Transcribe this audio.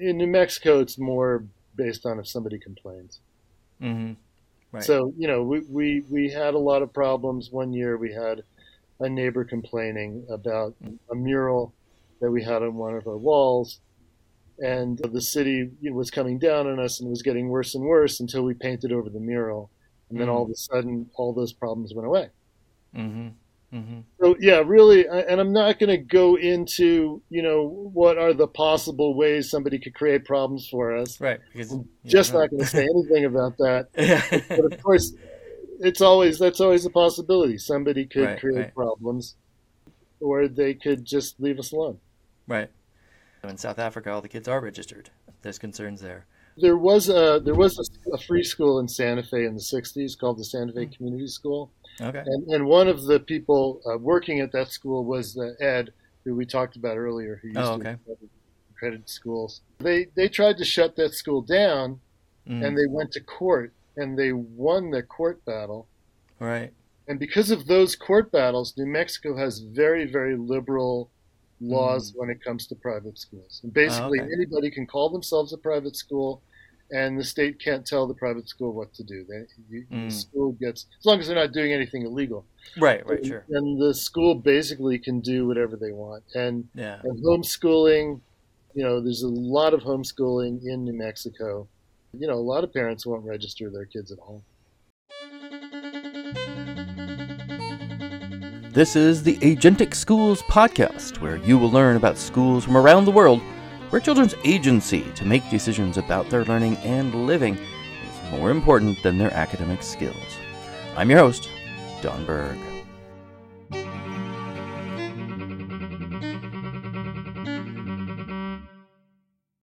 In New Mexico, it's more based on if somebody complains. Mm-hmm. Right. So, you know, we, we, we had a lot of problems. One year we had a neighbor complaining about a mural that we had on one of our walls. And the city was coming down on us and it was getting worse and worse until we painted over the mural. And then Mhm. all of a sudden, all those problems went away. mm-hmm. Mm-hmm. So yeah, really, and I'm not going to go into you know what are the possible ways somebody could create problems for us. Right. Because I'm just not going to say anything about that. But of course, it's always that's always a possibility. Somebody could Right, create right. problems, or they could just leave us alone. right. In South Africa, all the kids are registered. There's concerns there. There was a there was a, a free school in Santa Fe in the '60s called the Santa Fe Community School, Okay. and and one of the people uh, working at that school was uh, Ed, who we talked about earlier, who used Oh, to okay. accredited schools. They they tried to shut that school down, Mm. and they went to court, and they won the court battle. right. And because of those court battles, New Mexico has very, very liberal laws when it comes to private schools. And basically, Mm. okay. anybody can call themselves a private school, and the state can't tell the private school what to do. They, you, Mm. The school gets, as long as they're not doing anything illegal. Right. Right. Sure. And the school basically can do whatever they want. And, Yeah. and homeschooling, you know, there's a lot of homeschooling in New Mexico. You know, a lot of parents won't register their kids at home. This is the Agentic Schools podcast, where you will learn about schools from around the world where children's agency to make decisions about their learning and living is more important than their academic skills. I'm your host, Don Berg.